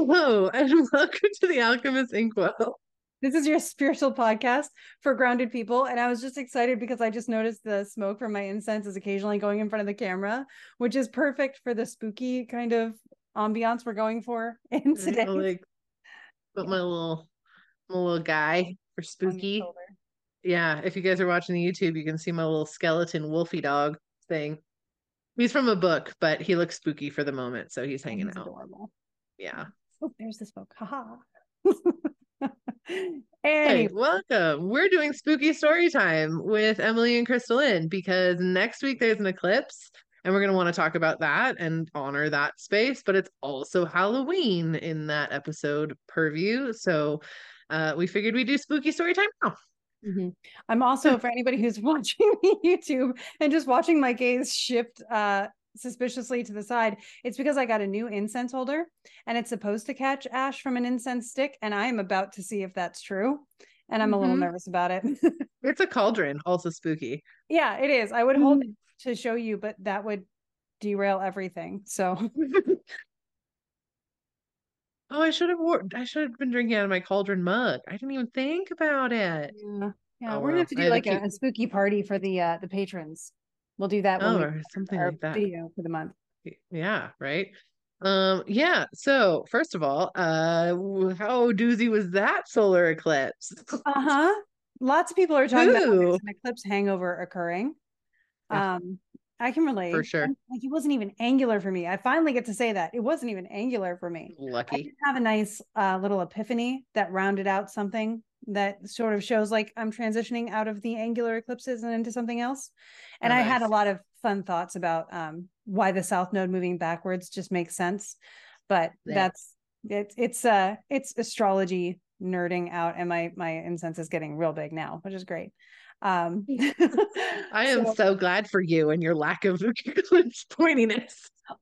Hello, and welcome to the Alchemist Inkwell. This is your spiritual podcast for grounded people. And I was just excited because I just noticed the smoke from my incense is occasionally going in front of the camera, which is perfect for the spooky kind of ambiance we're going for in today. Like, put my little, my little guy for spooky. Yeah, if you guys are watching the YouTube, you can see my little skeleton wolfy dog thing. He's from a book, but he looks spooky for the moment, so he's hanging he's out. Adorable. Yeah. Oh, there's the smoke. Haha. Hey, welcome. We're doing spooky story time with Emily and KristaLyn because next week there's an eclipse and we're going to want to talk about that and honor that space, but it's also Halloween in that episode purview. So uh, we figured we'd do spooky story time now. Mm-hmm. I'm also for anybody who's watching YouTube and just watching my gaze shift uh, suspiciously to the side, it's because I got a new incense holder and it's supposed to catch ash from an incense stick. And I am about to see if that's true. And I'm mm-hmm. a little mm-hmm. nervous about it. it's a cauldron, also spooky. Yeah, it is. I would hold mm-hmm. it to show you, but that would derail everything. So Oh, I should have wore I should have been drinking out of my cauldron mug. I didn't even think about it. Yeah. Yeah, oh, we're gonna have to do like a, keep... a, spooky party for the uh the patrons. We'll do that. Oh, or something like that. Video for the month. Yeah. Right. Um. Yeah. So first of all, uh, how doozy was that solar eclipse? uh huh. Lots of people are talking Ooh. about an eclipse hangover occurring. Yeah. Um, I can relate for sure. like it wasn't even angular for me. I finally get to say that it wasn't even angular for me. Lucky. I did have a nice uh, little epiphany that rounded out something that sort of shows like I'm transitioning out of the angular eclipses and into something else. And oh, I had a lot of fun thoughts about um, why the south node moving backwards just makes sense. But yeah. that's it's it's uh it's astrology nerding out and my my incense is getting real big now, which is great. Um I am so, so glad for you and your lack of eclipse pointiness.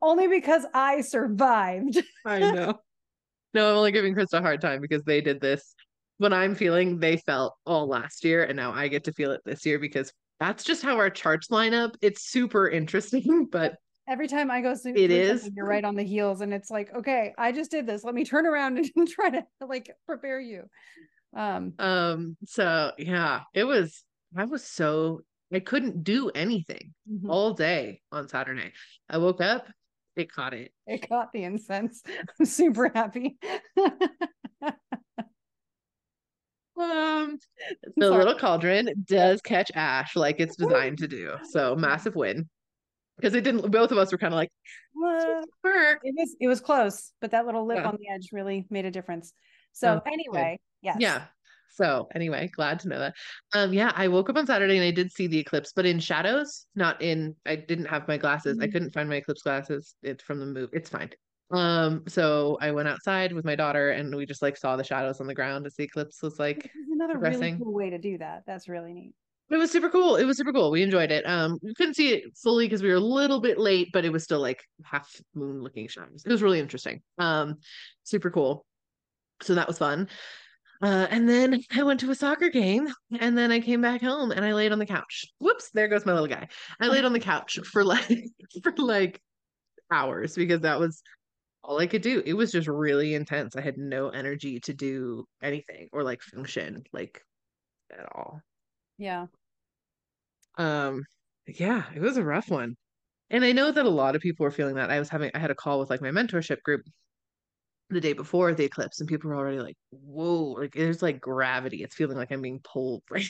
Only because I survived. I know. No, I'm only giving Chris a hard time because they did this what I'm feeling they felt all last year, and now I get to feel it this year because that's just how our charts line up. It's super interesting, but every time I go through it is you're right on the heels, and it's like, okay, I just did this. Let me turn around and try to like prepare you. Um, um, so yeah, it was I was so I couldn't do anything mm-hmm. all day on Saturday. I woke up, it caught it. It caught the incense. I'm super happy. Um, the little cauldron does catch ash like it's designed to do. So massive win. Because it didn't both of us were kind of like it was it was close, but that little lip yeah. on the edge really made a difference. So oh, anyway, yes. Yeah. So anyway, glad to know that. Um, yeah, I woke up on Saturday and I did see the eclipse, but in shadows, not in I didn't have my glasses. Mm-hmm. I couldn't find my eclipse glasses. It's from the move. It's fine. Um, so I went outside with my daughter and we just like saw the shadows on the ground as the eclipse was like another really cool way to do that. That's really neat. It was super cool. It was super cool. We enjoyed it. Um, we couldn't see it fully because we were a little bit late, but it was still like half moon looking shadows. It was really interesting. Um, super cool. So that was fun. Uh, and then I went to a soccer game and then I came back home and I laid on the couch. Whoops, there goes my little guy. I laid on the couch for like for like hours because that was all I could do. It was just really intense. I had no energy to do anything or like function like at all. Yeah. Um yeah, it was a rough one. And I know that a lot of people were feeling that. I was having I had a call with like my mentorship group the day before the eclipse and people were already like, "Whoa, like there's like gravity. It's feeling like I'm being pulled." Right?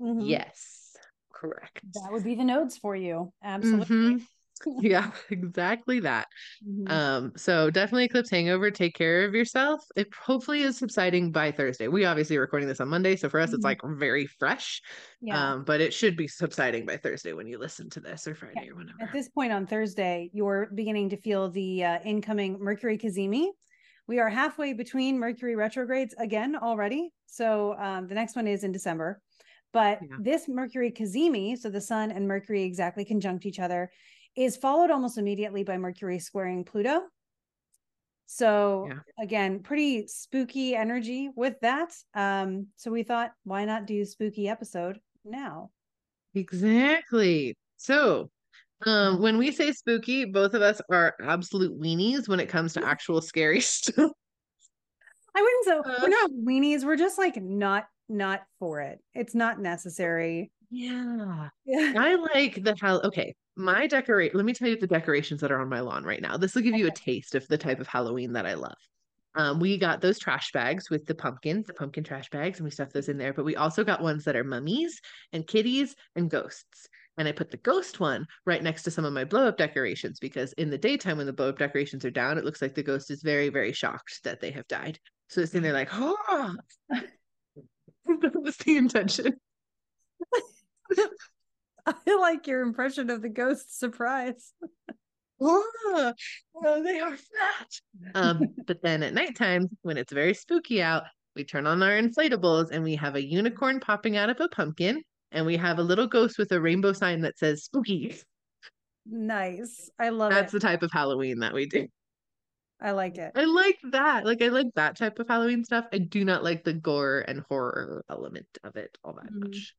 Mm-hmm. Yes. Correct. That would be the nodes for you. Absolutely. Mm-hmm. yeah, exactly that. Mm-hmm. Um, so definitely eclipse hangover. Take care of yourself. It hopefully is subsiding by Thursday. We obviously are recording this on Monday, so for us mm-hmm. it's like very fresh. Yeah. Um, but it should be subsiding by Thursday when you listen to this or Friday yeah. or whenever. At this point on Thursday, you're beginning to feel the uh, incoming Mercury cazimi. We are halfway between Mercury retrogrades again already. So um, the next one is in December. But yeah. this Mercury cazimi, so the Sun and Mercury exactly conjunct each other, is followed almost immediately by Mercury squaring Pluto. So yeah. again, pretty spooky energy with that. Um, so we thought, why not do spooky episode now? Exactly. So Um, when we say spooky, both of us are absolute weenies when it comes to actual scary stuff. I wouldn't say Uh. we're not weenies. We're just like not not for it. It's not necessary. Yeah. Yeah. I like the how okay. My decorate let me tell you the decorations that are on my lawn right now. This will give you a taste of the type of Halloween that I love. Um, we got those trash bags with the pumpkins, the pumpkin trash bags, and we stuffed those in there. But we also got ones that are mummies and kitties and ghosts. And I put the ghost one right next to some of my blow up decorations because in the daytime, when the blow up decorations are down, it looks like the ghost is very, very shocked that they have died. So it's in there like, oh, that was the intention. I like your impression of the ghost surprise. oh, they are fat. Um, but then at nighttime, when it's very spooky out, we turn on our inflatables and we have a unicorn popping out of a pumpkin, and we have a little ghost with a rainbow sign that says spooky. Nice. I love That's it. the type of Halloween that we do. I like it. I like that. Like I like that type of Halloween stuff. I do not like the gore and horror element of it all that Mhm. much.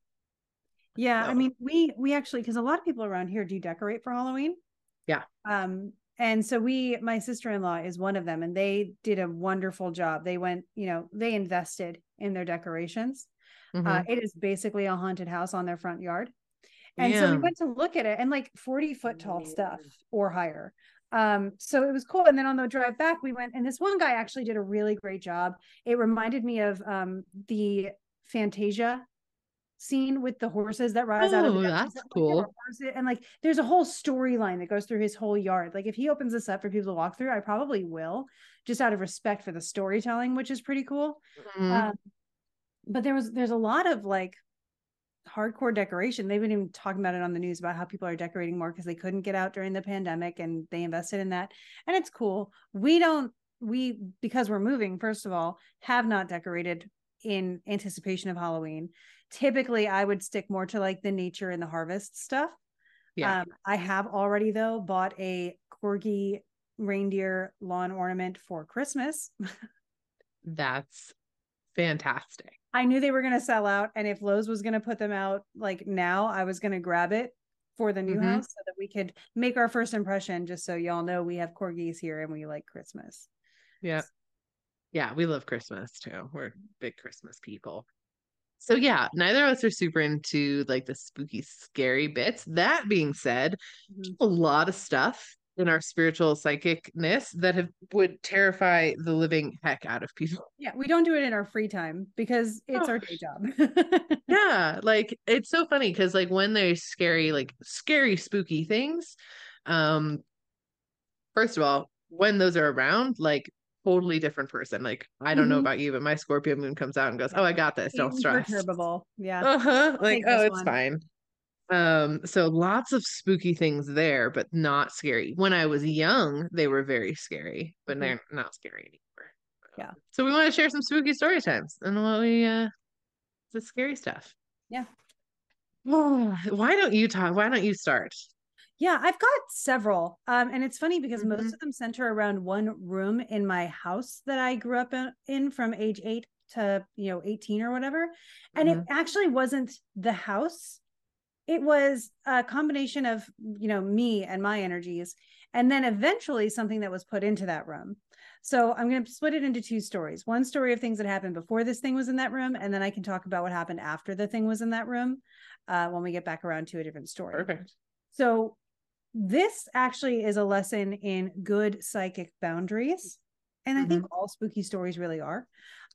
Yeah, I mean, we we actually because a lot of people around here do decorate for Halloween. Yeah. Um, and so we, my sister-in-law is one of them, and they did a wonderful job. They went, you know, they invested in their decorations. Uh, Mhm. it is basically a haunted house on their front yard. And so we went to look at it and like 40 foot tall stuff or higher. Um, so it was cool. And then on the drive back, we went, and this one guy actually did a really great job. It reminded me of um the Fantasia scene with the horses that rise out of the Oh, that's cool. And like there's a whole storyline that goes through his whole yard. Like if he opens this up for people to walk through, I probably will, just out of respect for the storytelling, which is pretty cool. Mhm. Um, but there was there's a lot of like hardcore decoration. They've been even talking about it on the news about how people are decorating more because they couldn't get out during the pandemic and they invested in that. And it's cool. We don't we because we're moving, first of all, have not decorated in anticipation of Halloween. Typically, I would stick more to like the nature and the harvest stuff. yeah. Um, I have already though bought a corgi reindeer lawn ornament for Christmas. That's fantastic. I knew they were going to sell out. And if Lowe's was going to put them out like now, I was going to grab it for the new Mhm. house so that we could make our first impression. Just so y'all know, we have corgis here and we like Christmas. Yeah. Yeah, we love Christmas too. We're big Christmas people. So yeah, neither of us are super into like the spooky, scary bits. That being said, Mhm. a lot of stuff in our spiritual psychicness that have would terrify the living heck out of people. Yeah, we don't do it in our free time because it's Oh. our day job. Yeah, like it's so funny because like when there's scary, like scary, spooky things, um, first of all, when those are around, like totally different person. Like I don't know Mhm. about you, but my Scorpio moon comes out and goes, "Oh, I got this. Don't stress." Imperturbable. Yeah. Uh-huh. Like, oh, it's one. fine. Um, so lots of spooky things there, but not scary. When I was young, they were very scary, but Mhm. they're not scary anymore. Yeah. So we want to share some spooky story times and what we uh the scary stuff. Yeah. why don't you talk? Why don't you start? Yeah, I've got several. Um, and it's funny because Mhm. most of them center around one room in my house that I grew up in, from age eight to, you know, 18 or whatever. And it actually wasn't the house. It was a combination of, you know, me and my energies. And then eventually something that was put into that room. So I'm going to split it into two stories. One story of things that happened before this thing was in that room. And then I can talk about what happened after the thing was in that room uh, when we get back around to a different story. Perfect. So this actually is a lesson in good psychic boundaries. And I think all spooky stories really are.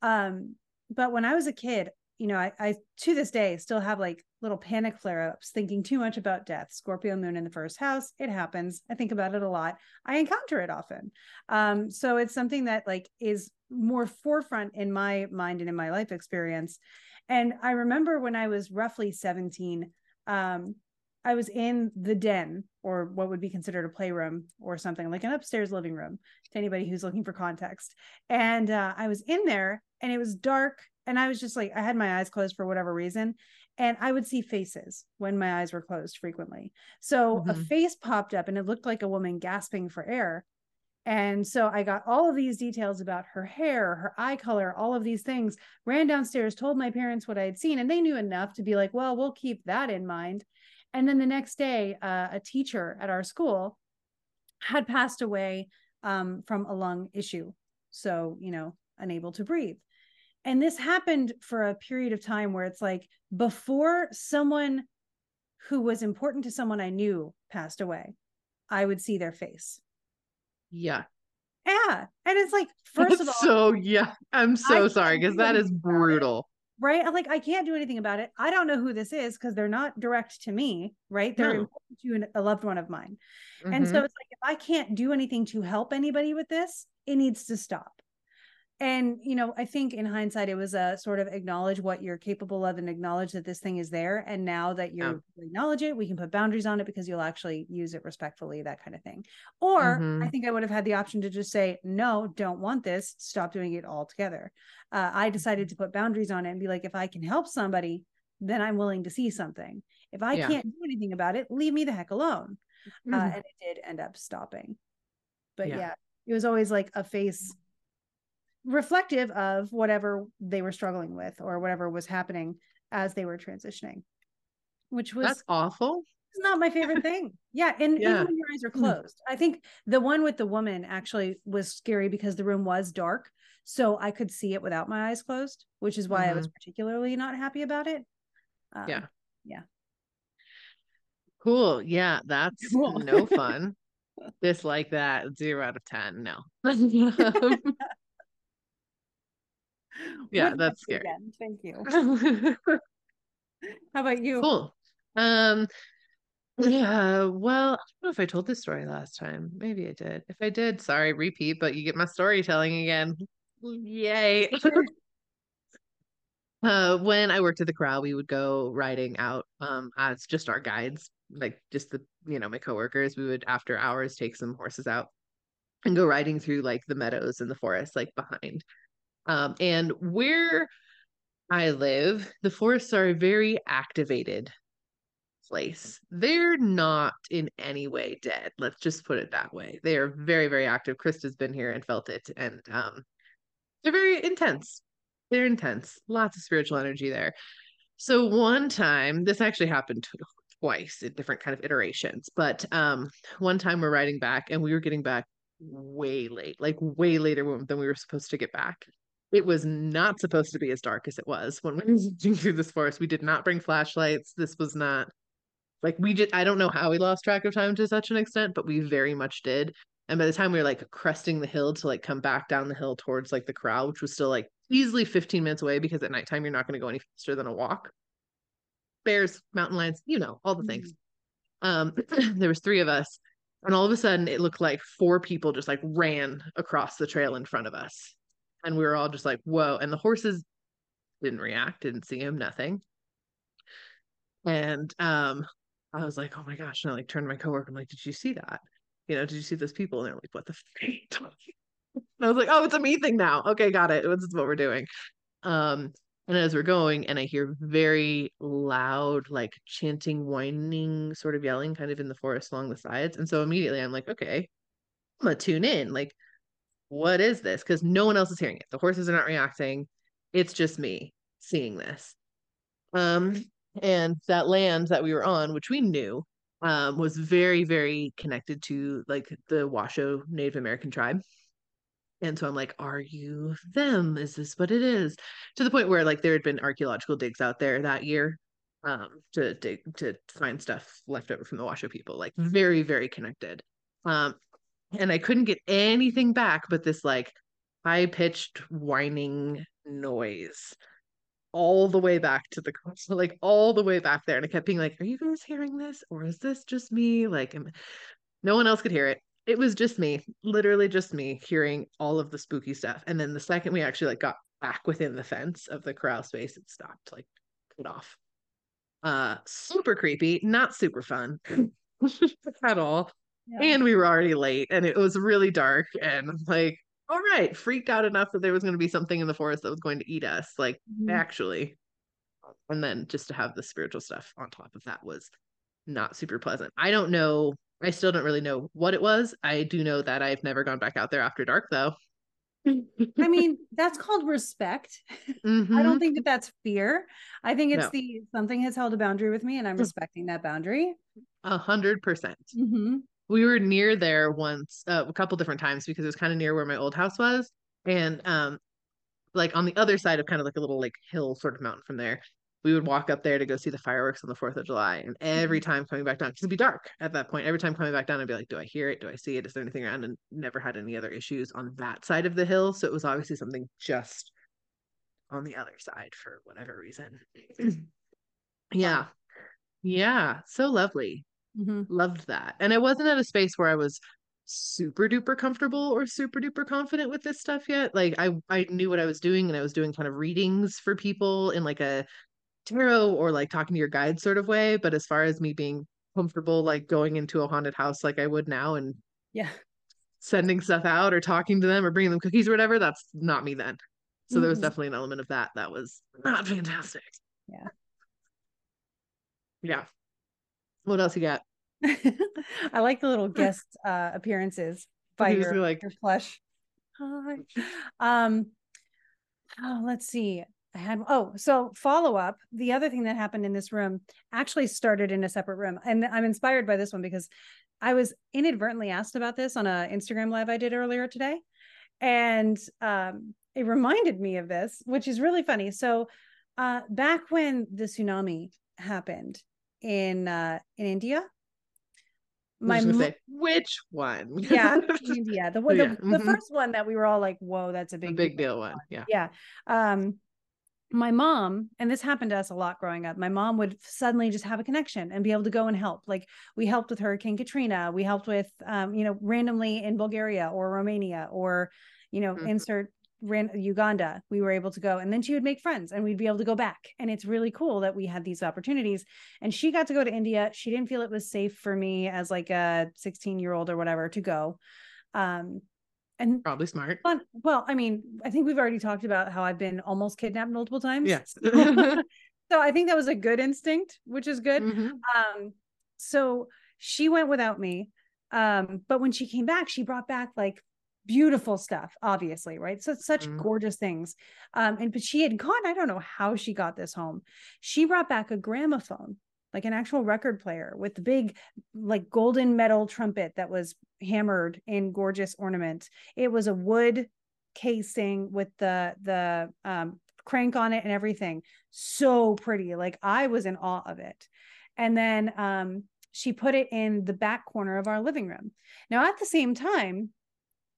Um, but when I was a kid, you know, I, I to this day still have like little panic flare ups, thinking too much about death. Scorpio moon in the first house, it happens. I think about it a lot. I encounter it often. Um, so it's something that like is more forefront in my mind and in my life experience. And I remember when I was roughly 17, um, I was in the den or what would be considered a playroom or something like an upstairs living room to anybody who's looking for context. And uh, I was in there and it was dark. And I was just like, I had my eyes closed for whatever reason. And I would see faces when my eyes were closed frequently. So a Mhm. face popped up and it looked like a woman gasping for air. And so I got all of these details about her hair, her eye color, all of these things, ran downstairs, told my parents what I had seen, and they knew enough to be like, well, we'll keep that in mind. And then the next day, uh, a teacher at our school had passed away um, from a lung issue. So, you know, unable to breathe. And this happened for a period of time where it's like before someone who was important to someone I knew passed away, I would see their face. Yeah. Yeah. And it's like, first That's of all, so yeah. I'm so I sorry because that is brutal. Right? I'm like, I can't do anything about it. I don't know who this is because they're not direct to me, right? They're No. to a loved one of mine. And so Mhm. it's like, if I can't do anything to help anybody with this, it needs to stop. And, you know, I think in hindsight, it was a sort of acknowledge what you're capable of and acknowledge that this thing is there. And now that Yeah. you acknowledge it, we can put boundaries on it because you'll actually use it respectfully, that kind of thing. Or I Mhm. think I would have had the option to just say, no, don't want this, stop doing it altogether. Uh, I decided Mm-hmm. to put boundaries on it and be like, if I can help somebody, then I'm willing to see something. If I Yeah. can't do anything about it, leave me the heck alone uh, Mhm. and it did end up stopping. But Yeah. yeah. it was always like a face reflective of whatever they were struggling with or whatever was happening as they were transitioning, which was That's awful. It's not my favorite thing. Yeah, and Yeah. even when your eyes are Mm. closed, I think the one with the woman actually was scary because the room was dark, so I could see it without my eyes closed, which is why I was particularly not happy about it. Um, Yeah. yeah. Cool. Yeah, that's Cool. no fun. Dislike that. Zero out of ten. No. Yeah, that's scary. again. Thank you. How about you? cool. Um yeah, well, I don't know if I told this story last time. Maybe I did. If I did, sorry, repeat, but you get my storytelling again. Yay. Uh, when I worked at the corral, we would go riding out um as just our guides, like just the you know my coworkers. We would after hours take some horses out and go riding through like the meadows and the forest like behind. Um, and where I live, the forests are a very activated place. They're not in any way dead. Let's just put it that way. They are very, very active. Krista's been here and felt it, and um, they're very intense. They're intense. Lots of spiritual energy there. So one time, this actually happened twice in different kind of iterations, but um, one time we're riding back and we were getting back way late, like way later than we were supposed to get back. It was not supposed to be as dark as it was when we were walking through this forest. We did not bring flashlights. This was not like we just I don't know how we lost track of time to such an extent, but we very much did. And by the time we were like cresting the hill to like come back down the hill towards like the corral, which was still like easily 15 minutes away because at nighttime you're not going to go any faster than a walk. Bears, mountain lions, you know, all the things. Um, there was three of us, and all of a sudden it looked like four people just like ran across the trail in front of us. And we were all just like, whoa. And the horses didn't react, didn't see him, nothing. And um, I was like, oh my gosh. And I like turned to my coworker, I'm like, did you see that? You know, did you see those people? And they're like, what the fuck? And I was like, oh, it's a me thing now. Okay, got it. This is what we're doing. Um, and as we're going, and I hear very loud, like chanting, whining, sort of yelling kind of in the forest along the sides. And so immediately I'm like, okay, I'm gonna tune in. Like, what is this? Because no one else is hearing it. The horses are not reacting. It's just me seeing this. Um, and that land that we were on, which we knew, um, was very, very connected to like the Washoe Native American tribe. And so I'm like, are you them? Is this what it is? To the point where like there had been archaeological digs out there that year um to dig to find stuff left over from the Washoe people, like very, very connected. Um and I couldn't get anything back but this like high pitched whining noise all the way back to the like all the way back there. And I kept being like, Are you guys hearing this? Or is this just me? Like am- no one else could hear it. It was just me, literally just me hearing all of the spooky stuff. And then the second we actually like got back within the fence of the corral space, it stopped, like cut off. Uh super creepy, not super fun at all. Yeah. And we were already late and it was really dark and like, all right, freaked out enough that there was going to be something in the forest that was going to eat us. Like Mhm. actually. And then just to have the spiritual stuff on top of that was not super pleasant. I don't know. I still don't really know what it was. I do know that I've never gone back out there after dark though. I mean, that's called respect. Mhm. I don't think that that's fear. I think it's No. the something has held a boundary with me and I'm Hmm. respecting that boundary. a hundred percent. Mm-hmm. we were near there once uh, a couple different times because it was kind of near where my old house was. And um like on the other side of kind of like a little like hill sort of mountain from there we would walk up there to go see the fireworks on the fourth of july. And every time coming back down because it'd be dark at that point every time coming back down i'd be like do i hear it? Do i see it? Is there anything around? And never had any other issues on that side of the hill. So it was obviously something just on the other side for whatever reason. Yeah. Yeah. So lovely Mm-hmm. loved that and i wasn't at a space where i was super duper comfortable or super duper confident with this stuff yet like i i knew what i was doing and i was doing kind of readings for people in like a tarot or like talking to your guide sort of way but as far as me being comfortable like going into a haunted house like i would now and Yeah. sending stuff out or talking to them or bringing them cookies or whatever that's not me then so there was Mhm. definitely an element of that that was not fantastic Yeah. yeah what else you got I like the little guest uh appearances by your, like- your plush. Hi. Um oh, let's see. I had oh, so follow up. The other thing that happened in this room actually started in a separate room. And I'm inspired by this one because I was inadvertently asked about this on a Instagram live I did earlier today. And um it reminded me of this, which is really funny. So uh back when the tsunami happened in uh in India, my mo- say, which one yeah, India, the one, Yeah, the, the mhm. first one that we were all like, "Whoa, that's a big, big deal one yeah Yeah. Um, my mom, and this happened to us a lot growing up. My mom would suddenly just have a connection and be able to go and help. Like we helped with Hurricane Katrina. We helped with, um, you know, randomly in Bulgaria or Romania or, you know, Mhm. insert ran Uganda. We were able to go, and then she would make friends, and we'd be able to go back. And it's really cool that we had these opportunities. And she got to go to India. She didn't feel it was safe for me as like a 16 year old or whatever to go. Um, and probably smart fun. Well, I mean, I think we've already talked about how I've been almost kidnapped multiple times. yes so I think that was a good instinct, which is good. Mhm. Um, so she went without me. Um, but when she came back, she brought back like beautiful stuff, obviously, right? So such Mhm. gorgeous things. Um, and but she had gone, I don't know how she got this home. She brought back a gramophone, like an actual record player with the big, like golden metal trumpet that was hammered in gorgeous ornament. It was a wood casing with the the um crank on it and everything. So pretty. Like I was in awe of it. And then um she put it in the back corner of our living room. Now at the same time,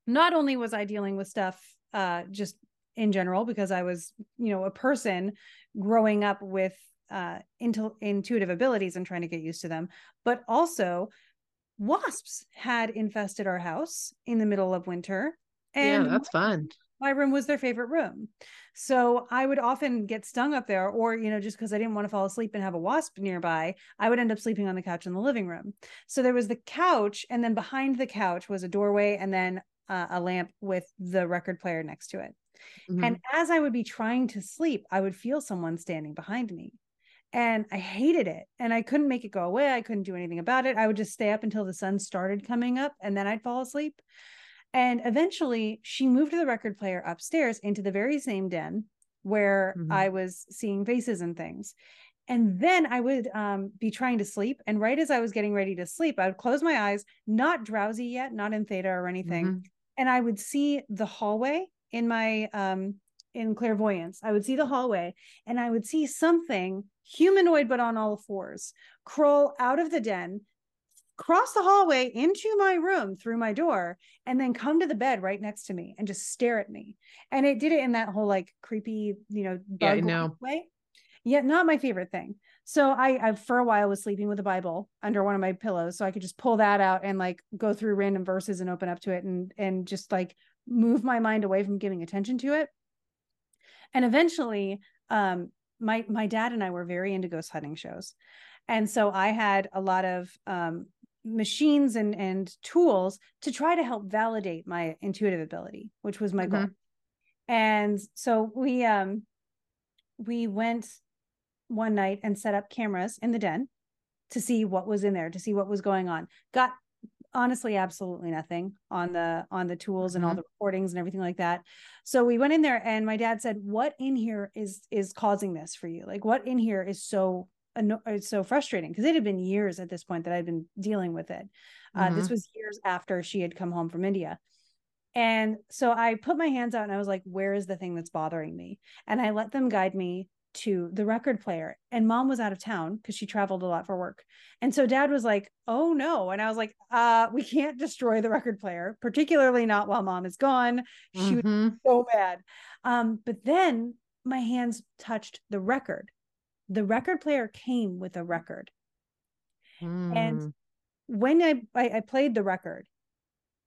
not only was I dealing with stuff uh just in general because I was, you know, a person growing up with uh intu- intuitive abilities and trying to get used to them, but also wasps had infested our house in the middle of winter. And yeah that's fun my room was their favorite room. So I would often get stung up there, or, you know, just because I didn't want to fall asleep and have a wasp nearby, I would end up sleeping on the couch in the living room. So there was the couch, and then behind the couch was a doorway and then uh, a lamp with the record player next to it. Mhm. And as I would be trying to sleep, I would feel someone standing behind me. And I hated it. And I couldn't make it go away. I couldn't do anything about it. I would just stay up until the sun started coming up and then I'd fall asleep. And eventually she moved the record player upstairs into the very same den where Mhm. I was seeing faces and things. And then I would um, be trying to sleep. And right as I was getting ready to sleep, I would close my eyes, not drowsy yet, not in theta or anything Mhm. And I would see the hallway in my um in clairvoyance. I would see the hallway and I would see something humanoid but on all fours crawl out of the den, cross the hallway into my room through my door, and then come to the bed right next to me and just stare at me. And it did it in that whole like creepy, you know, Yeah, I know. way. Yet not my favorite thing. So I, I for a while was sleeping with a Bible under one of my pillows, so I could just pull that out and like go through random verses and open up to it and and just like move my mind away from giving attention to it. And eventually, um, my my dad and I were very into ghost hunting shows, and so I had a lot of um, machines and and tools to try to help validate my intuitive ability, which was my goal. And so we um we went one night and set up cameras in the den to see what was in there, to see what was going on. Got honestly absolutely nothing on the on the tools and all Mhm. the recordings and everything like that. So we went in there and my dad said what in here is is causing this for you? Like what in here is so it's so frustrating? Because it had been years at this point that i'd been dealing with it. Uh, this was years after she had come home from india. And so i put my hands out and i was like where is the thing that's bothering me? And i let them guide me to the record player and mom was out of town because she traveled a lot for work. And so dad was like oh no. And i was like uh we can't destroy the record player particularly not while mom is gone. She was Mhm. so bad. Um but then my hands touched the record. The record player came with a record. And Mm. when I, I I played the record,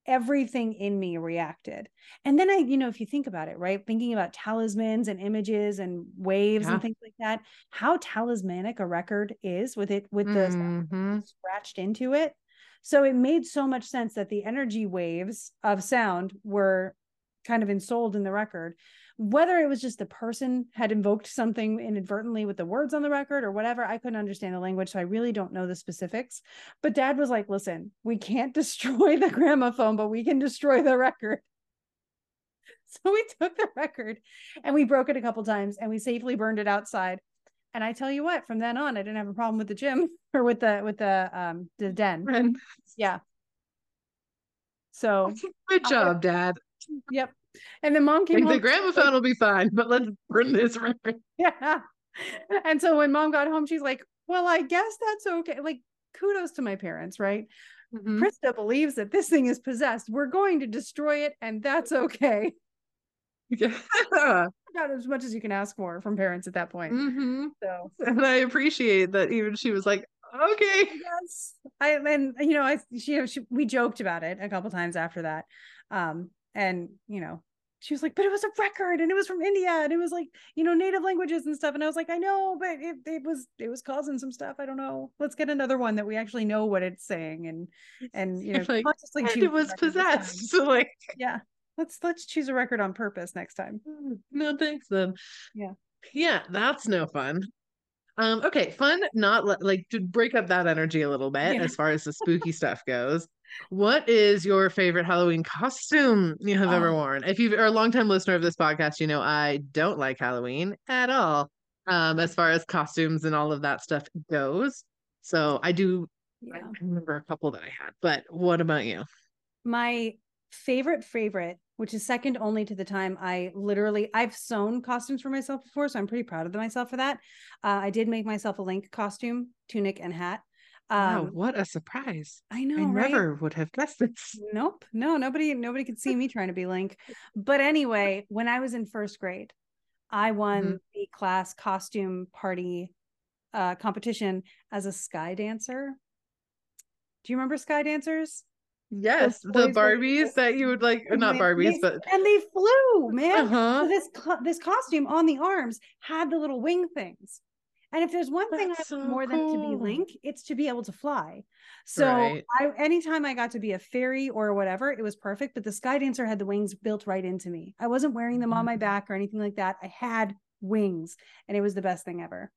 everything in me reacted. And then I, you know, if you think about it, right, thinking about talismans and images and waves Yeah. and things like that, how talismanic a record is with it with the sound Mhm. scratched into it. So it made so much sense that the energy waves of sound were kind of ensouled in the record. Whether it was just the person had invoked something inadvertently with the words on the record or whatever, I couldn't understand the language. So I really don't know the specifics. But dad was like, listen, we can't destroy the gramophone, but we can destroy the record. So we took the record and we broke it a couple times and we safely burned it outside. And I tell you what, from then on, I didn't have a problem with the gym or with the with the um the den. Yeah. So good I- job, Dad. yep. And then mom came Like the home. gramophone will be fine, but let's burn this record. Yeah. And so when mom got home, she's like, Well, I guess that's okay. Like, kudos to my parents, right? Mhm. Krista believes that this thing is possessed. We're going to destroy it, and that's okay. Yeah. About as much as you can ask for from parents at that point. hmm So And I appreciate that even she was like, okay. yes i and you know i she, she we joked about it a couple times after that um and you know she was like but it was a record and it was from india and it was like you know native languages and stuff and i was like i know but it, it was it was causing some stuff i don't know let's get another one that we actually know what it's saying and and you know Like, consciously And it was record this time. possessed. So like yeah let's let's choose a record on purpose next time no thanks then. Yeah. Yeah, that's no fun. Um, okay, fun, not li- like to break up that energy a little bit Yeah. as far as the spooky stuff goes. What is your favorite Halloween costume you have ever Oh. worn? If you are a longtime listener of this podcast, you know I don't like Halloween at all. Um, as far as costumes and all of that stuff goes. So I do I remember a couple that I had, but what about you? my favorite favorite which is second only to the time i literally i've sewn costumes for myself before so i'm pretty proud of myself for that uh, i did make myself a link costume tunic and hat wow, um what a surprise. i know I right never would have guessed this. nope no nobody nobody could see me trying to be link but anyway when i was in first grade i won Mhm. the class costume party uh competition as a sky dancer do you remember sky dancers Yes, the boys where you Barbies that you would like, not Barbies, they- but and they flew, man. uh-huh. So this co- this costume on the arms had the little wing things. And if there's one thing I That's want so more than to be cool. Link, it's to be able to fly. So Right. I anytime I got to be a fairy or whatever, it was perfect. But the Sky Dancer had the wings built right into me. I wasn't wearing them on my Mhm. back or anything like that. I had wings, and it was the best thing ever.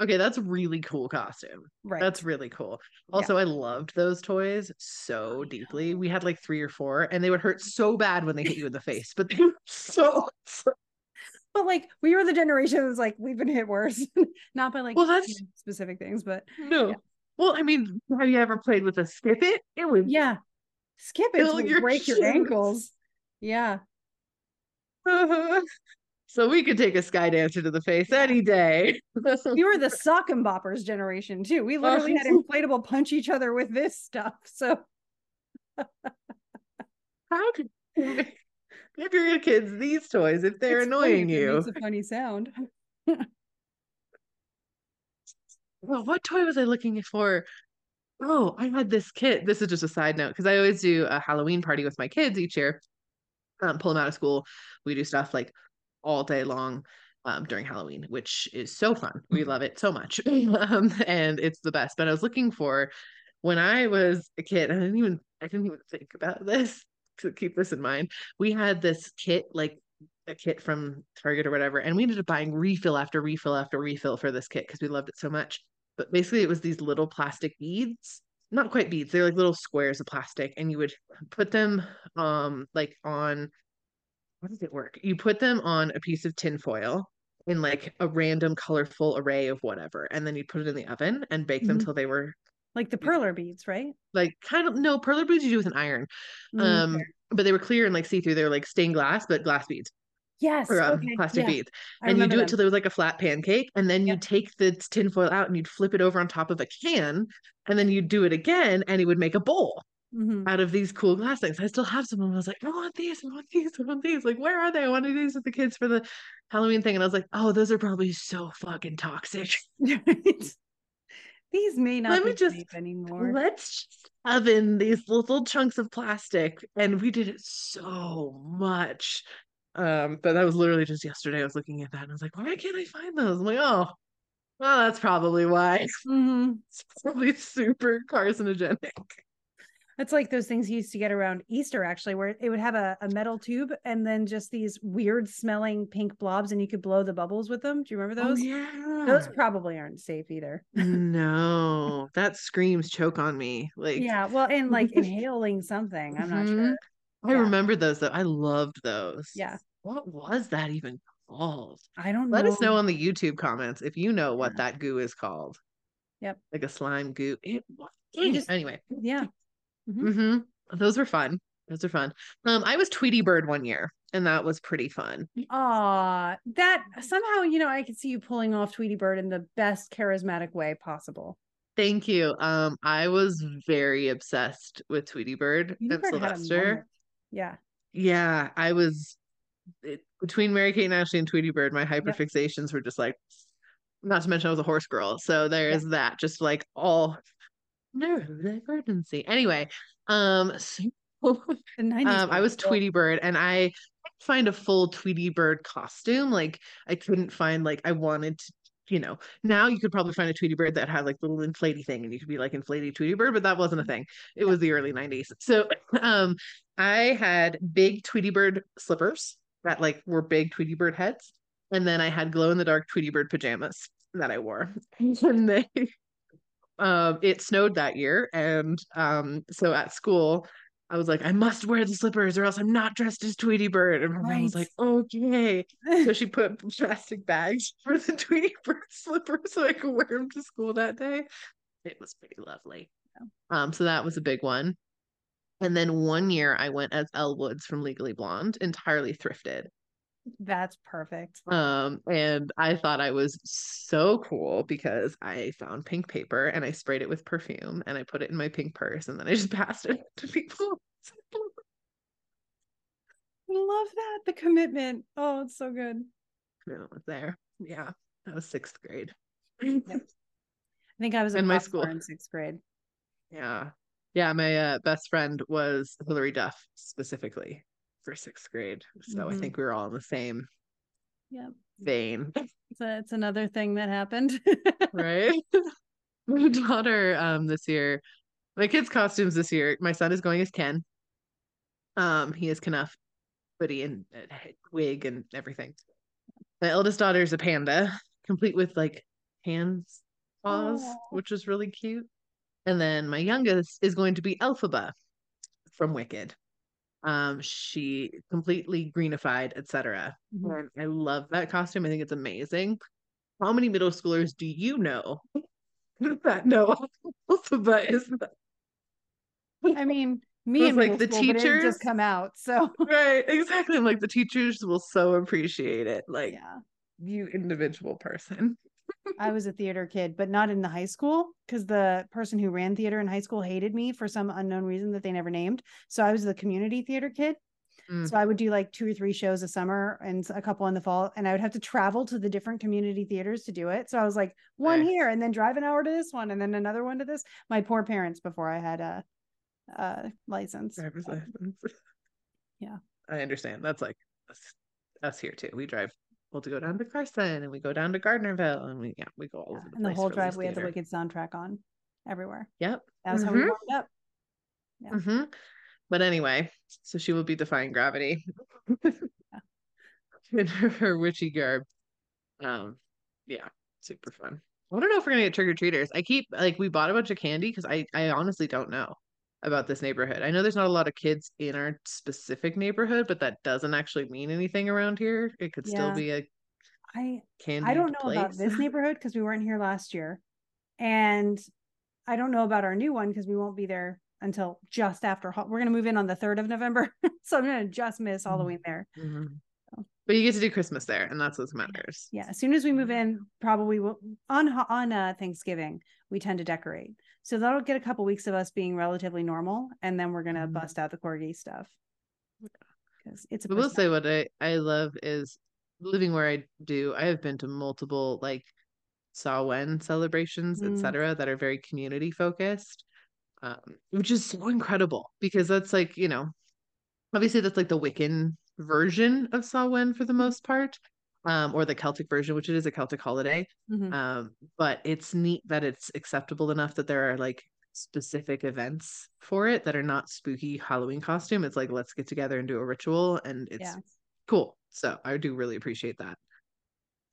Okay, that's really cool costume. Right. That's really cool. Yeah. Also, I loved those toys so deeply. We had like three or four, and they would hurt so bad when they hit you in the face, but they were so but like we were the generation that was like we've been hit worse, not by like Well, that's- specific things, but no. Yeah. Well, I mean, have you ever played with a skip it? It would yeah, skip it your break your ankles. Yeah. so we could take a sky dancer to the face any day. you were the Socker Boppers generation too. We oh, literally had inflatable punch each other with this stuff. So How could give your kids these toys if they're it's funny annoying it you? makes a funny sound. Well, what toy was I looking for? Oh, I had this kit. This is just a side note because I always do a Halloween party with my kids each year. Um, pull them out of school. We do stuff like all day long um, during Halloween, which is so fun. We love it so much, um, and it's the best. But I was looking for when I was a kid. I didn't even I didn't even think about this to keep this in mind. We had this kit like a kit from Target or whatever, and we ended up buying refill after refill after refill for this kit because we loved it so much. But basically, it was these little plastic beads not quite beads, they're like little squares of plastic, and you would put them um like on how does it work? You put them on a piece of tin foil in like a random colorful array of whatever, and then you put it in the oven and bake them Mhm. till they were Like the perler beads, right? like kind of no perler beads you do with an iron. Mm, Um, but they were clear and like see-through. They were like stained glass, but glass beads yes. or um, okay, plastic yeah, beads. I and you do it them. till there was like a flat pancake, and then you take the tin foil out and you'd flip it over on top of a can, and then you'd do it again, and it would make a bowl Mhm. out of these cool glass things. I still have some of them. I was like, I want these, I want these, I want these. Like, where are they? I wanted these with the kids for the Halloween thing. And I was like, oh, those are probably so fucking toxic. These may not Let me be just- safe anymore. Let's just oven these little chunks of plastic. And we did it so much. Um, but that was literally just yesterday. I was looking at that and I was like, why can't I find those? I'm like, oh, well, that's probably why. Mhm. It's probably super carcinogenic. It's like those things you used to get around Easter, actually, where it would have a, a metal tube and then just these weird smelling pink blobs, and you could blow the bubbles with them. Do you remember Oh, those? yeah. Those probably aren't safe either. no, that screams choke on me. Like, yeah. Well, and like inhaling something. I'm not Mhm. sure. I Yeah. remember those though. I loved those. Yeah. What was that even called? I don't Let know. us know on the YouTube comments if you know what Yeah. that goo is called. Yep. Like a slime goo. It, it. just- Anyway. Yeah. Mhm. hmm Those were fun. Those are fun. Um, I was Tweety Bird one year, and that was pretty fun. Ah, that somehow, you know, I could see you pulling off Tweety Bird in the best charismatic way possible. Thank you. Um, I was very obsessed with Tweety Bird Tweety and Bird Sylvester. Yeah. Yeah, I was it, between Mary Kate and Ashley and Tweety Bird, my hyperfixations were just like, not to mention I was a horse girl. So there is that, just like all neurodivergency. Anyway, um, so The 90s. um, I was. Tweety Bird and I couldn't find a full Tweety Bird costume. Like I couldn't find like I wanted to, you know, now you could probably find a Tweety Bird that had like little inflatey thing and you could be like inflatey Tweety Bird, but that wasn't a thing. It was the early 90s. So um I had big Tweety Bird slippers that like were big Tweety Bird heads. And then I had glow in the dark Tweety Bird pajamas that I wore. And they um it snowed that year. And um so at school I was like, I must wear the slippers or else I'm not dressed as Tweety Bird. And my mom was like, okay. So she put plastic bags for the Tweety Bird slippers so I could wear them to school that day. It was pretty lovely. Um, so that was a big one. And then one year I went as Elle Woods from Legally Blonde, entirely thrifted. That's perfect. Um, and I thought I was so cool because I found pink paper and I sprayed it with perfume and I put it in my pink purse and then I just passed it to people. Love that. The commitment. Oh, it's so good. No, there. Yeah, that was sixth grade. I think I was In my school. in sixth grade. Yeah. Yeah, my uh, best friend was Hilary Duff specifically for sixth grade. So I Mhm. think we were all in the same Yep. vein, So it's another thing that happened. right? my daughter um this year, my kids' costumes this year, my son is going as Ken. Um, he is Kenough hoodie and uh, wig and everything. My eldest daughter is a panda, complete with like hands, paws, Aw. which is really cute. And then my youngest is going to be Elphaba from Wicked. Um, she completely greenified, etc. Mhm. And I love that costume. I think it's amazing. How many middle schoolers do you know that know Elphaba is the- I mean, me and like the school, but teachers- just come out. So right? Exactly. I'm like the teachers will so appreciate it. Like yeah. you individual person. I was a theater kid, but not in the high school because the person who ran theater in high school hated me for some unknown reason that they never named. So I was the community theater kid. Mm. So I would do like two or three shows a summer and a couple in the fall, and I would have to travel to the different community theaters to do it. So I was like one here and then drive an hour to this one and then another one to this. My poor parents before I had a, a license. Driver's license. Yeah. I understand. That's like us, us here too. We drive well to go down to Carson and we go down to Gardnerville and we yeah, we go all yeah, over the And the whole drive, we had the Wicked soundtrack on everywhere. Yep. That was how we Mhm. warmed up. Yeah. hmm But anyway, so she will be defying gravity in her, her witchy garb. Um, yeah, super fun. I don't know if we're gonna get trick or treaters. I keep like we bought a bunch of candy because I I honestly don't know about this neighborhood. I know there's not a lot of kids in our specific neighborhood, but that doesn't actually mean anything around here. It could still be a I candy. I don't know place. about this neighborhood because we weren't here last year. And I don't know about our new one because we won't be there until just after we're gonna move in on the 3rd of November. so I'm gonna just miss Halloween there. Mhm. But you get to do Christmas there, and that's what matters. Yeah. As soon as we move in, probably we'll, on on uh, Thanksgiving, we tend to decorate. So that'll get a couple weeks of us being relatively normal, and then we're gonna Mhm. bust out the corgi stuff. Because it's a I will say what I I love is living where I do. I have been to multiple like Samhain celebrations, Mm. etc., that are very community focused, um, which is so incredible because that's like you know, obviously that's like the Wiccan version of Samhain for the most part, um, or the Celtic version, which it is a Celtic holiday. Mhm. Um, but it's neat that it's acceptable enough that there are like specific events for it that are not spooky Halloween costume. It's like let's get together and do a ritual, and it's Yeah. cool. So I do really appreciate that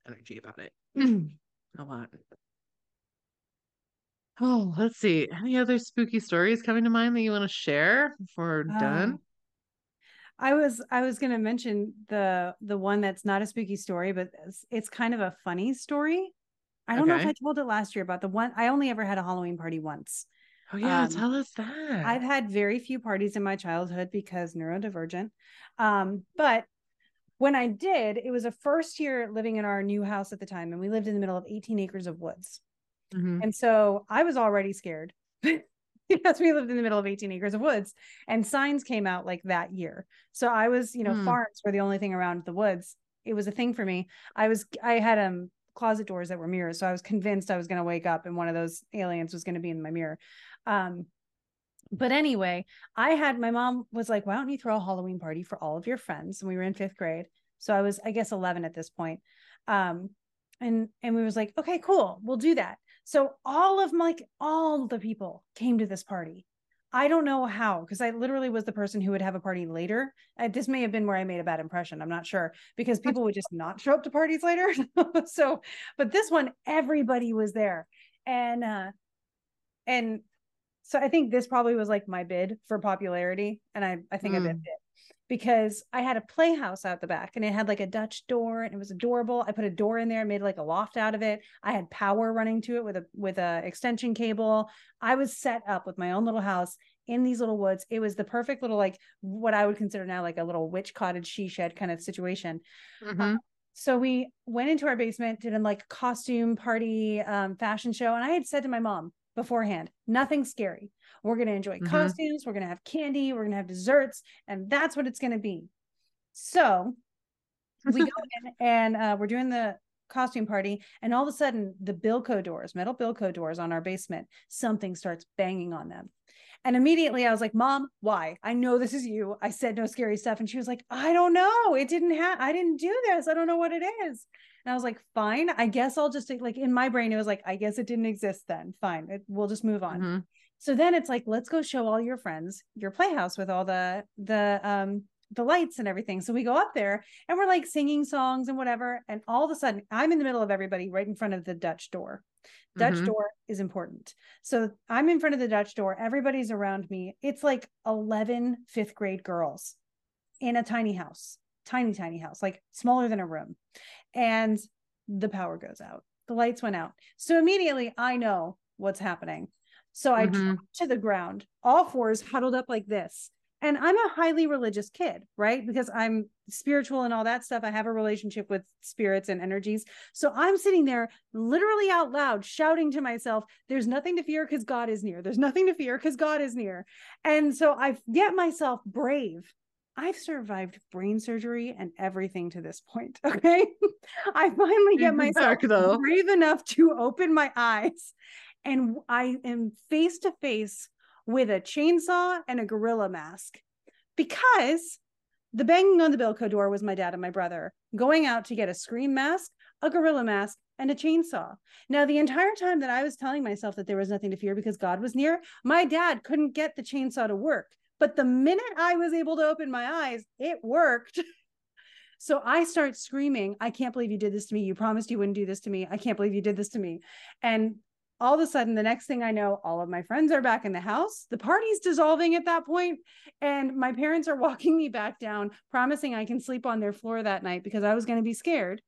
energy about it a lot. Oh, let's see. Any other spooky stories coming to mind that you want to share before we're done? I was I was gonna mention the the one that's not a spooky story, but it's, it's kind of a funny story. I don't know if I told it last year about the one I only ever had a Halloween party once. Oh yeah, Um, tell us that. I've had very few parties in my childhood because neurodivergent. Um, but when I did, it was a first year living in our new house at the time, and we lived in the middle of 18 acres of woods. Mhm. And so I was already scared because we lived in the middle of 18 acres of woods and signs came out like that year. So I was, you know, Hmm. farms were the only thing around the woods. It was a thing for me. I was, I had um closet doors that were mirrors. So I was convinced I was going to wake up and one of those aliens was going to be in my mirror. Um, but anyway, I had my mom was like, why don't you throw a Halloween party for all of your friends? And we were in fifth grade. So I was, I guess, 11 at this point. Um, and and we was like, okay, cool, we'll do that. So all of my like all the people came to this party. I don't know how, because I literally was the person who would have a party later. Uh, this may have been where I made a bad impression. I'm not sure because people would just not show up to parties later. so, but this one, everybody was there, and uh, and so I think this probably was like my bid for popularity, and I I think I bid Mm. it because I had a playhouse out the back, and it had like a Dutch door, and it was adorable. I put a door in there, made like a loft out of it. I had power running to it with a with a extension cable. I was set up with my own little house in these little woods. It was the perfect little like what I would consider now like a little witch cottage she shed kind of situation Mhm. so we went into our basement did a like costume party um, fashion show and i had said to my mom beforehand nothing scary we're going to enjoy Mhm. costumes we're going to have candy we're going to have desserts and that's what it's going to be so we go in and uh, we're doing the costume party and all of a sudden the bilco doors metal bilco doors on our basement something starts banging on them and immediately I was like, Mom, why? I know this is you. I said no scary stuff. And she was like, I don't know. It didn't have, I didn't do this. I don't know what it is. And I was like, fine. I guess I'll just like in my brain, it was like, I guess it didn't exist then. Fine. It, we'll just move on. Mhm. So then it's like, let's go show all your friends your playhouse with all the, the, um, the lights and everything. So we go up there and we're like singing songs and whatever. And all of a sudden, I'm in the middle of everybody right in front of the Dutch door. Dutch Mhm. door is important. So I'm in front of the Dutch door. Everybody's around me. It's like 11 fifth grade girls in a tiny house, tiny, tiny house, like smaller than a room. And the power goes out. The lights went out. So immediately I know what's happening. So I Mhm. drop to the ground, all fours huddled up like this. And I'm a highly religious kid, right? Because I'm spiritual and all that stuff. I have a relationship with spirits and energies. So I'm sitting there literally out loud shouting to myself, there's nothing to fear because God is near. There's nothing to fear because God is near. And so I get myself brave. I've survived brain surgery and everything to this point. Okay. I finally get myself though. brave enough to open my eyes and I am face to face with a chainsaw and a gorilla mask because the banging on the Bilco door was my dad and my brother going out to get a scream mask, a gorilla mask, and a chainsaw. Now, the entire time that I was telling myself that there was nothing to fear because God was near, my dad couldn't get the chainsaw to work. But the minute I was able to open my eyes, it worked. So I start screaming, I can't believe you did this to me. You promised you wouldn't do this to me. I can't believe you did this to me. And all of a sudden, the next thing I know, all of my friends are back in the house. The party's dissolving at that point, And my parents are walking me back down, promising I can sleep on their floor that night because I was going to be scared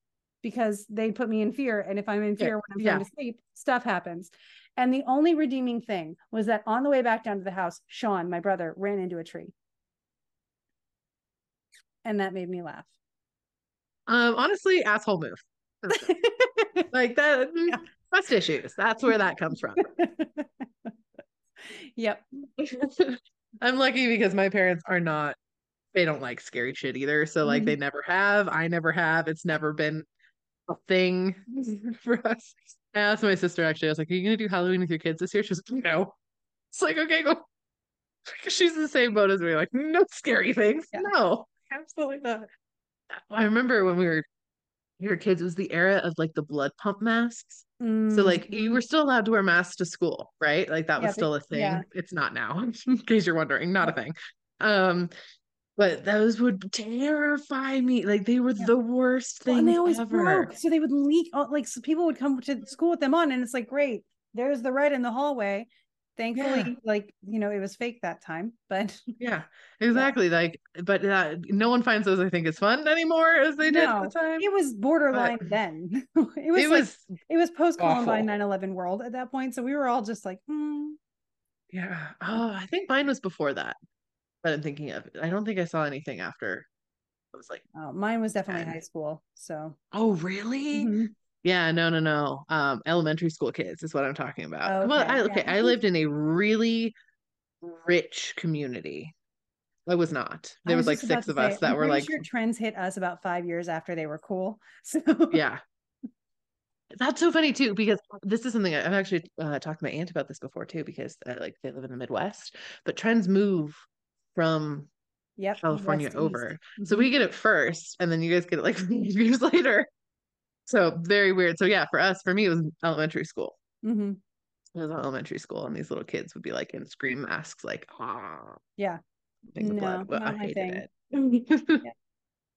because they put me in fear. And if I'm in fear when I'm Yeah. trying to sleep, stuff happens. And the only redeeming thing was that on the way back down to the house, Sean, my brother, ran into a tree. And that made me laugh. Um, honestly, asshole move. like that Yeah. Trust issues. That's where that comes from. yep. I'm lucky because my parents are not they don't like scary shit either. So like Mm-hmm. they never have. I never have. It's never been a thing for us. I asked my sister actually, I was like, Are you gonna do Halloween with your kids this year? She's like, No. It's like, okay, go. She's the same boat as me, like, no scary things. Yeah. No, absolutely not. I remember when we were were kids, it was the era of like the blood pump masks. So like you were still allowed to wear masks to school, right? Like that was still a thing. yeah. It's not now, in case you're wondering, not a thing. Um, but those would terrify me. Like they were Yeah. the worst Well, thing and they always ever. broke. So they would leak like so people would come to school with them on, and it's like, great, there's the red in the hallway. Thankfully, Yeah. like, you know, it was fake that time, but Yeah, exactly. Like, but uh, no one finds those. I think as fun anymore as they did at No, the time. it was borderline then. it was It like was, it was post Columbine awful. 9/11 world at that point. So we were all just like, hmm. yeah. Oh, I think mine was before that. That I'm thinking of. I don't think I saw anything after. I was like, Oh, mine was definitely high school. So oh, really? mhm. Yeah, no, no, no. Um, elementary school kids is what I'm talking about. Well, Okay, I yeah. okay, I lived in a really rich community. I was not. I There was like six of say, us that I'm were like, sure trends hit us about five years after they were cool. So yeah. That's so funny too, because this is something I- I've actually uh, talked to my aunt about this before too, because uh, like they live in the Midwest, but trends move from yep. California west over. So Mhm. we get it first, and then you guys get it like years later. So very weird. So yeah, for us, for me, it was elementary school. Mhm. It was elementary school, and these little kids would be like in scream masks, like ah, Yeah. No, blood. Well, I hated it.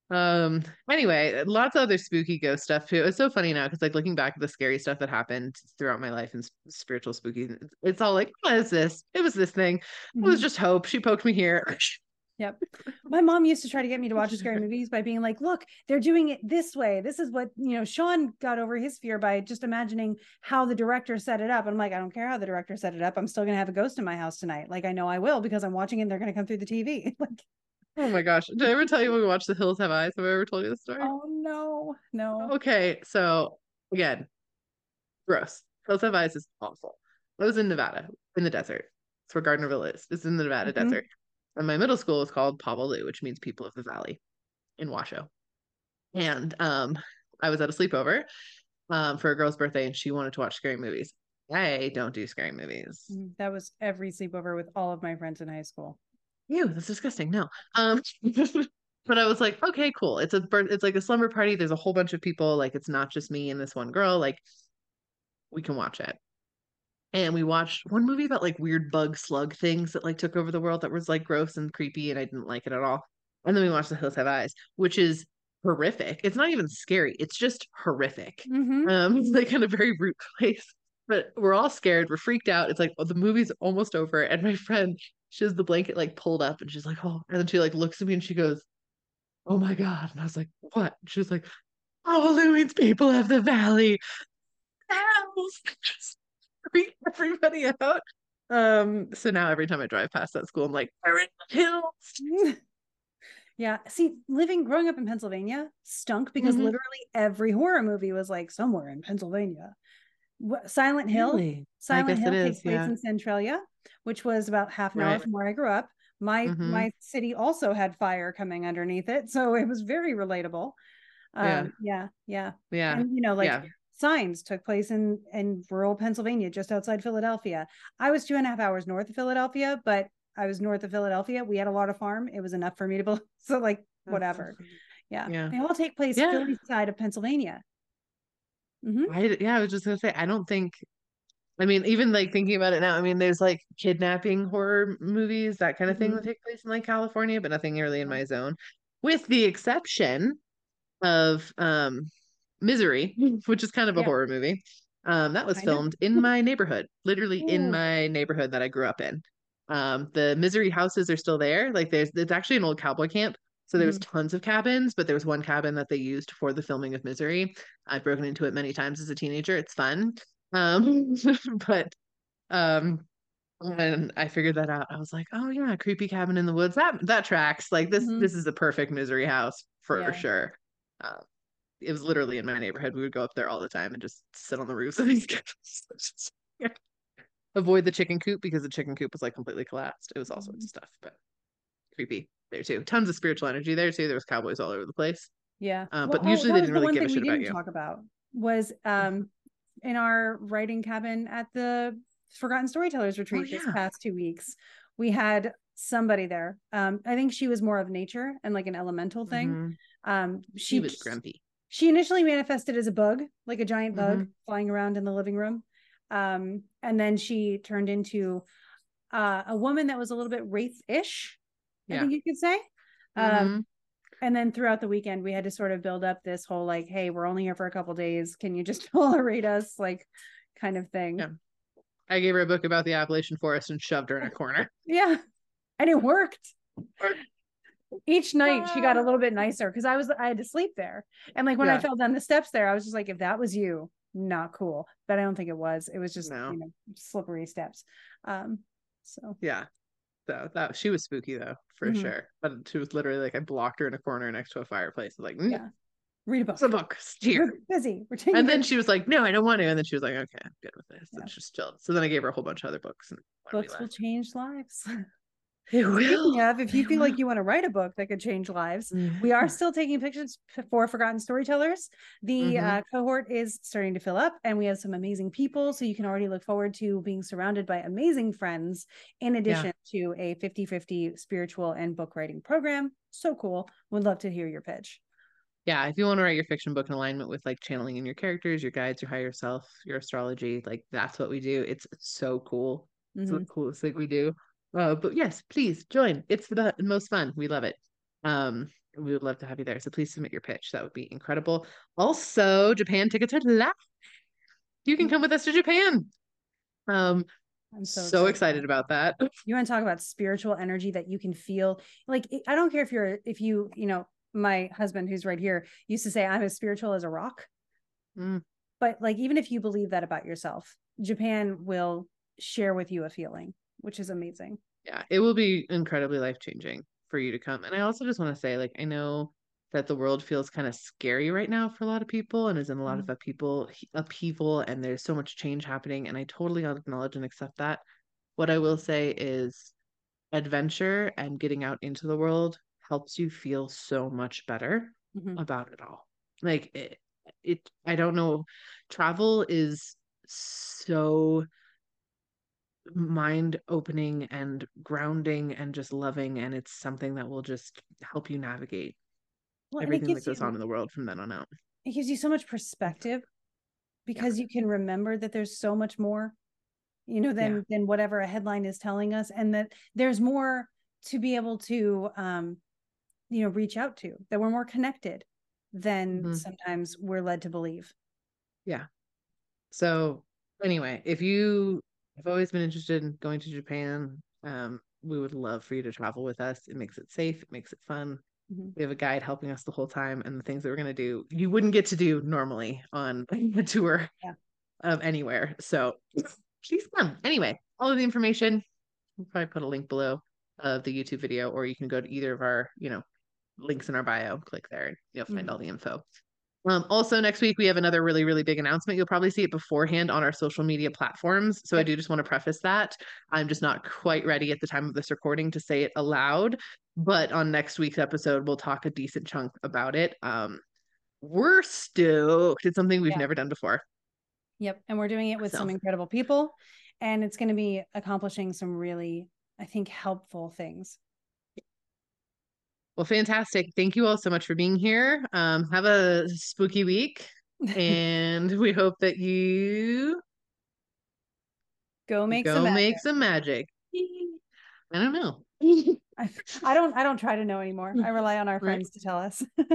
Um. Anyway, lots of other spooky ghost stuff too. It's so funny now because like looking back at the scary stuff that happened throughout my life and spiritual spooky, it's all like, what is this? It was this thing. It was Mhm. just hope. She poked me here. Yep. My mom used to try to get me to watch scary movies by being like, look, they're doing it this way. This is what, you know, Sean got over his fear by just imagining how the director set it up. I'm like, I don't care how the director set it up. I'm still going to have a ghost in my house tonight. Like, I know I will because I'm watching it and they're going to come through the TV. like, Oh my gosh. Did I ever tell you when we watched The Hills Have Eyes? Have I ever told you the story? oh, no, no. Okay, so again, gross. Hills Have Eyes is awful. I was in Nevada, in the desert. It's where Gardnerville is. It's in the Nevada Mhm. desert. And my middle school is called Pau-Wa-Lu, which means people of the valley in Washoe. And um, I was at a sleepover um, for a girl's birthday, and she wanted to watch scary movies. I don't do scary movies. Mm, That was every sleepover with all of my friends in high school. Ew, that's disgusting. No. Um, but I was like, okay, cool. It's a birth, it's like a slumber party. There's a whole bunch of people. Like it's not just me and this one girl. Like we can watch it. And we watched one movie about like weird bug slug things that like took over the world that was like gross and creepy, and I didn't like it at all. And then we watched The Hills Have Eyes, which is horrific. It's not even scary. It's just horrific Mhm. um it's like in a very rude place but we're all scared we're freaked out it's like oh, the movie's almost over and my friend she has the blanket like pulled up and she's like oh and then she like looks at me and she goes oh my god and i was like what and she was like oh means people of the valley just freak everybody out um so now every time i drive past that school i'm like we're in the hills yeah. See, living, growing up in Pennsylvania stunk because Mhm. literally every horror movie was like somewhere in Pennsylvania. Silent Hill, Really? Silent Hill it takes is, place yeah. in Centralia, which was about half an hour from where I grew up. My Mhm. my city also had fire coming underneath it, so it was very relatable. Yeah. Um, yeah, yeah, yeah and you know, like yeah signs took place in in rural Pennsylvania, just outside Philadelphia. I was two and a half hours north of Philadelphia, but I was north of Philadelphia. We had a lot of farm. It was enough for me to be so like whatever. funny. Yeah. Yeah. They all take place Yeah. Philly side of Pennsylvania. Mhm. I yeah, I was just gonna say, I don't think. I mean, even like thinking about it now, I mean, there's like kidnapping horror movies, that kind of thing Mhm. that take place in like California, but nothing really in my zone, with the exception of um Misery, which is kind of a Yeah. horror movie. Um, that was filmed in my neighborhood, literally in my neighborhood that I grew up in. Um, the Misery houses are still there. Like there's it's actually an old cowboy camp. So there was Mm-hmm. tons of cabins, but there was one cabin that they used for the filming of Misery. I've broken into it many times as a teenager. It's fun. Um, but um when I figured that out, I was like, oh yeah, creepy cabin in the woods. That that tracks. Like this Mhm. this is the perfect Misery house for Yeah. sure. Um, it was literally in my neighborhood. We would go up there all the time and just sit on the roofs of these cabins. Avoid the chicken coop because the chicken coop was like completely collapsed. It was all sorts of stuff, but creepy there too. Tons of spiritual energy there too. There was cowboys all over the place. Yeah. Uh, but Well, oh, usually that they didn't the really give a shit we about you. talk about was um in our writing cabin at the Forgotten Storytellers retreat this Oh, yeah. past two weeks. We had somebody there. Um, I think she was more of nature and like an elemental thing. Mhm. Um, She she was grumpy. She initially manifested as a bug, like a giant bug Mm-hmm. flying around in the living room. Um, and then she turned into uh, a woman that was a little bit wraith-ish, I think you could say. Um, Mhm. and then throughout the weekend, we had to sort of build up this whole like, hey, we're only here for a couple days. Can you just tolerate us? Like, kind of thing. Yeah. I gave her a book about the Appalachian Forest and shoved her in a corner. Yeah. And it worked. Worked. Each night she got a little bit nicer because I was I had to sleep there. And like when I fell down the steps there, I was just like, if that was you, not cool. But I don't think it was. It was just No. you know slippery steps. Um so Yeah. So that she was spooky though, for Mhm. sure. But she was literally like I blocked her in a corner next to a fireplace. I was like, "Mm, yeah. Read a book. it's a book. Here. We're busy. We're taking And then she was like, No, I don't want to. And then she was like, Okay, I'm good with this. Yeah. And just chilled. So then I gave her a whole bunch of other books and books will change lives. It Speaking of, if you It feel like you want to write a book that could change lives, we Mhm. are still taking pictures for Forgotten Storytellers. The Mhm. uh, cohort is starting to fill up, and we have some amazing people. So you can already look forward to being surrounded by amazing friends, in addition to a 50 50 spiritual and book writing program. So cool. Would love to hear your pitch. yeah, if you want to write your fiction book in alignment with like channeling in your characters, your guides, your higher self, your astrology, like that's what we do. It's so cool. It's Mhm. the coolest thing we do. Uh, but yes, please join. It's the most fun. We love it. Um, we would love to have you there. So please submit your pitch. That would be incredible. Also, Japan tickets are live. You can come with us to Japan. Um, I'm so, so, excited about that. You want to talk about spiritual energy that you can feel? Like, I don't care if you're, if you, you know, my husband who's right here used to say, I'm as spiritual as a rock. Mm. But like, even if you believe that about yourself, Japan will share with you a feeling, which is amazing. Yeah, it will be incredibly life changing for you to come. And I also just want to say, like, I know that the world feels kind of scary right now for a lot of people and is in a lot of upheaval, upheaval, and there's so much change happening. And I totally acknowledge and accept that. What I will say is, adventure and getting out into the world helps you feel so much better Mhm. about it all. Like it, it I don't know, travel is so mind opening and grounding and just loving and it's something that will just help you navigate Well, everything that goes you, on in the world from then on out. it gives you so much perspective because you can remember that there's so much more, you know, than than whatever a headline is telling us, and that there's more to be able to, um, you know, reach out to. That we're more connected than Mhm. sometimes we're led to believe. Yeah. So anyway, if you have always been interested in going to Japan, um, we would love for you to travel with us. It makes it safe, it makes it fun. Mhm. We have a guide helping us the whole time, and the things that we're gonna do, you wouldn't get to do normally on a tour Yeah. of anywhere. So please come. Anyway, all of the information, we'll probably put a link below of the YouTube video, or you can go to either of our, you know, links in our bio, click there, and you'll find Mhm. all the info. Um, also, next week we have another really, really big announcement. You'll probably see it beforehand on our social media platforms. So I do just want to preface that. I'm just not quite ready at the time of this recording to say it aloud. But on next week's episode, we'll talk a decent chunk about it. Um, we're stoked. It's something we've Yeah. never done before. Yep. And we're doing it with some incredible people. And it's going to be accomplishing some really, I think, helpful things. Well, fantastic. Thank you all so much for being here. Um, have a spooky week. and we hope that you Go make go some magic. make some magic. I don't know. I, I don't I don't try to know anymore. I rely on our friends to tell us.